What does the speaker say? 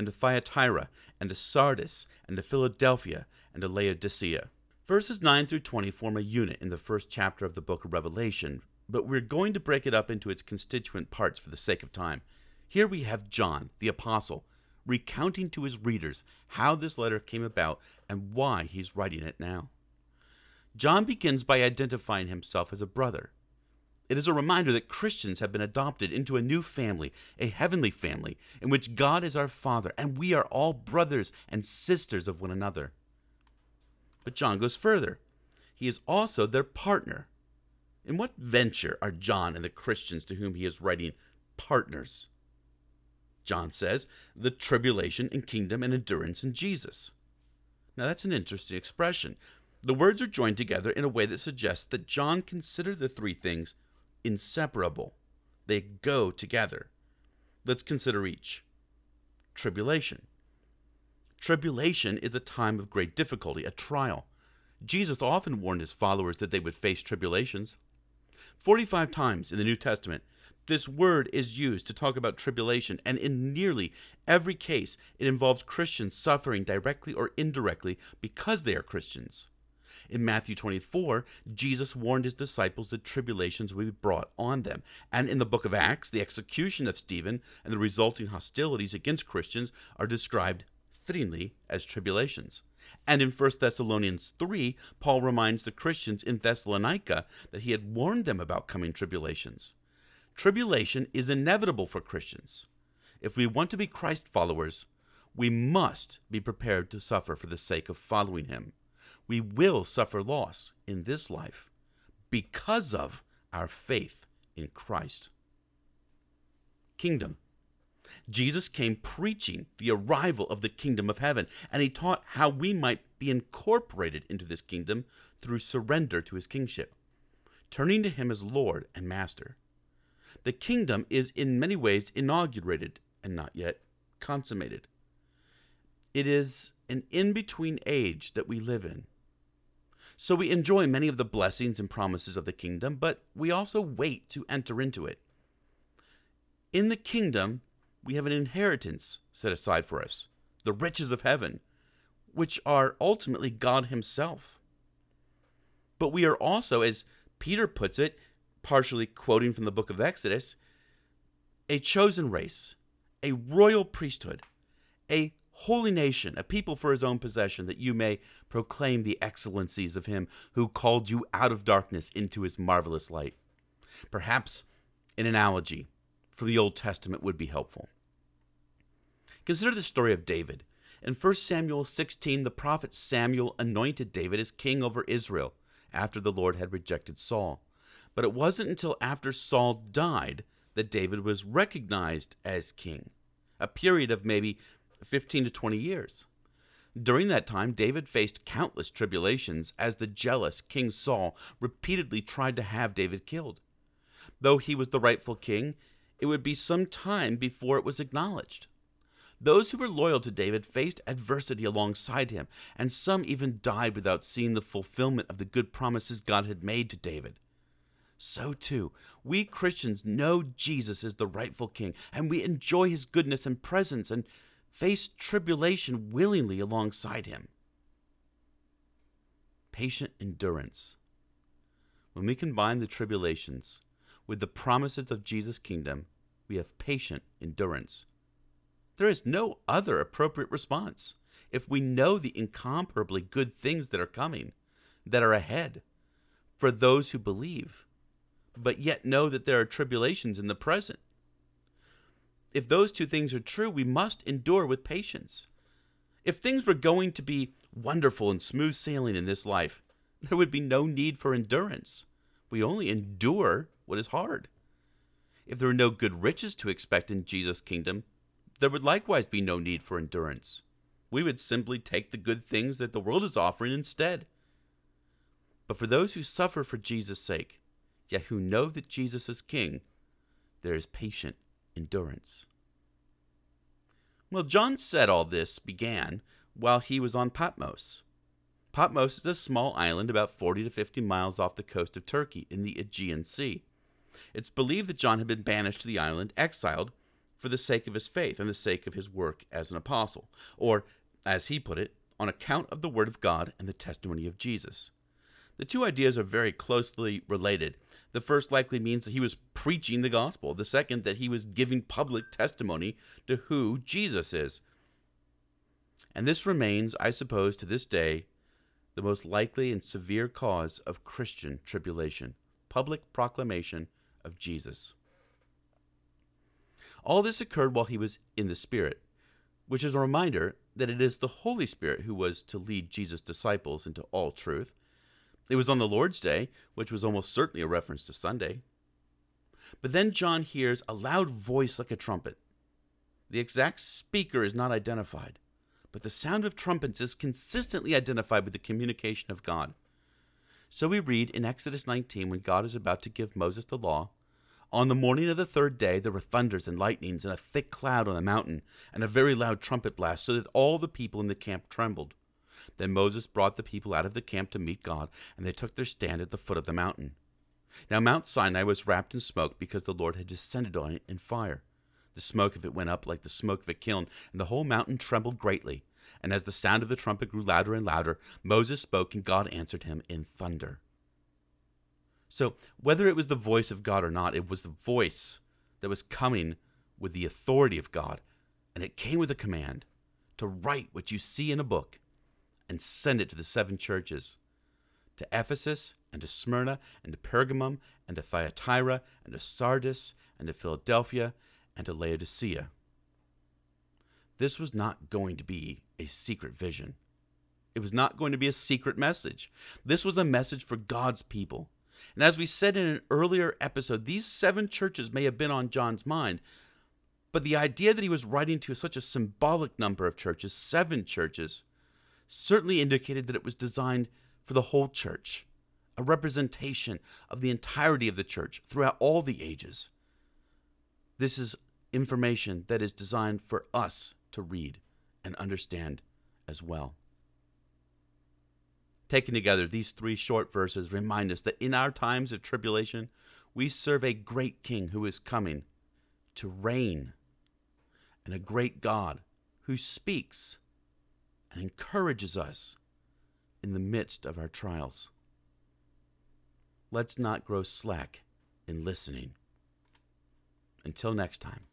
and to Thyatira, and to Sardis, and to Philadelphia, and to Laodicea. Verses 9 through 20 form a unit in the first chapter of the book of Revelation, but we're going to break it up into its constituent parts for the sake of time. Here we have John, the apostle, recounting to his readers how this letter came about and why he's writing it now. John begins by identifying himself as a brother. It is a reminder that Christians have been adopted into a new family, a heavenly family, in which God is our Father, and we are all brothers and sisters of one another. But John goes further. He is also their partner. In what venture are John and the Christians to whom he is writing partners? John says, the tribulation and kingdom and endurance in Jesus. Now that's an interesting expression. The words are joined together in a way that suggests that John considered the three things inseparable. They go together. Let's consider each. Tribulation. Tribulation is a time of great difficulty, a trial. Jesus often warned his followers that they would face tribulations. 45 times in the New Testament, this word is used to talk about tribulation, and in nearly every case, it involves Christians suffering directly or indirectly because they are Christians. In Matthew 24, Jesus warned his disciples that tribulations would be brought on them. And in the book of Acts, the execution of Stephen and the resulting hostilities against Christians are described fittingly as tribulations. And in 1 Thessalonians 3, Paul reminds the Christians in Thessalonica that he had warned them about coming tribulations. Tribulation is inevitable for Christians. If we want to be Christ followers, we must be prepared to suffer for the sake of following him we will suffer loss in this life because of our faith in Christ. Kingdom. Jesus came preaching the arrival of the kingdom of heaven, and he taught how we might be incorporated into this kingdom through surrender to his kingship, turning to him as Lord and Master. The kingdom is in many ways inaugurated and not yet consummated. It is an in between age that we live in. So we enjoy many of the blessings and promises of the kingdom, but we also wait to enter into it. In the kingdom, we have an inheritance set aside for us, the riches of heaven, which are ultimately God Himself. But we are also, as Peter puts it, partially quoting from the book of Exodus, a chosen race, a royal priesthood, a holy nation, a people for his own possession, that you may proclaim the excellencies of him who called you out of darkness into his marvelous light. Perhaps an analogy from the Old Testament would be helpful. Consider the story of David. In 1 Samuel 16, the prophet Samuel anointed David as king over Israel after the Lord had rejected Saul. But it wasn't until after Saul died that David was recognized as king, a period of maybe 15 to 20 years. During that time, David faced countless tribulations as the jealous King Saul repeatedly tried to have David killed. Though he was the rightful king, it would be some time before it was acknowledged. Those who were loyal to David faced adversity alongside him, and some even died without seeing the fulfillment of the good promises God had made to David. So, too, we Christians know Jesus is the rightful king, and we enjoy his goodness and presence and face tribulation willingly alongside him. Patient endurance. When we combine the tribulations with the promises of Jesus' kingdom, we have patient endurance. There is no other appropriate response if we know the incomparably good things that are coming, that are ahead, for those who believe, but yet know that there are tribulations in the present if those two things are true, we must endure with patience. If things were going to be wonderful and smooth sailing in this life, there would be no need for endurance. We only endure what is hard. If there were no good riches to expect in Jesus' kingdom, there would likewise be no need for endurance. we would simply take the good things that the world is offering instead. But for those who suffer for Jesus' sake, yet who know that Jesus is King, there is patient endurance. Well, John said all this began while he was on Patmos. Patmos is a small island about 40 to 50 miles off the coast of Turkey in the Aegean Sea. It's believed that John had been banished to the island, exiled, for the sake of his faith and the sake of his work as an apostle, or, as he put it, on account of the word of God and the testimony of Jesus. The two ideas are very closely related. The first likely means that he was preaching the gospel, the second, that he was giving public testimony to who Jesus is. And this remains, I suppose, to this day, the most likely and severe cause of Christian tribulation public proclamation of Jesus. All this occurred while he was in the Spirit, which is a reminder that it is the Holy Spirit who was to lead Jesus' disciples into all truth. It was on the Lord's Day, which was almost certainly a reference to Sunday. But then John hears a loud voice like a trumpet. The exact speaker is not identified, but the sound of trumpets is consistently identified with the communication of God. So we read in Exodus 19 when God is about to give Moses the law on the morning of the third day, there were thunders and lightnings, and a thick cloud on the mountain, and a very loud trumpet blast, so that all the people in the camp trembled. Then Moses brought the people out of the camp to meet God, and they took their stand at the foot of the mountain. Now Mount Sinai was wrapped in smoke because the Lord had descended on it in fire. The smoke of it went up like the smoke of a kiln, and the whole mountain trembled greatly. And as the sound of the trumpet grew louder and louder, Moses spoke, and God answered him in thunder. So, whether it was the voice of God or not, it was the voice that was coming with the authority of God. And it came with a command to write what you see in a book and send it to the seven churches to Ephesus, and to Smyrna, and to Pergamum, and to Thyatira, and to Sardis, and to Philadelphia, and to Laodicea. This was not going to be a secret vision. It was not going to be a secret message. This was a message for God's people. And as we said in an earlier episode, these seven churches may have been on John's mind, but the idea that he was writing to such a symbolic number of churches, seven churches, certainly indicated that it was designed for the whole church, a representation of the entirety of the church throughout all the ages. This is information that is designed for us to read and understand as well. Taken together, these three short verses remind us that in our times of tribulation, we serve a great King who is coming to reign, and a great God who speaks and encourages us in the midst of our trials. Let's not grow slack in listening. Until next time.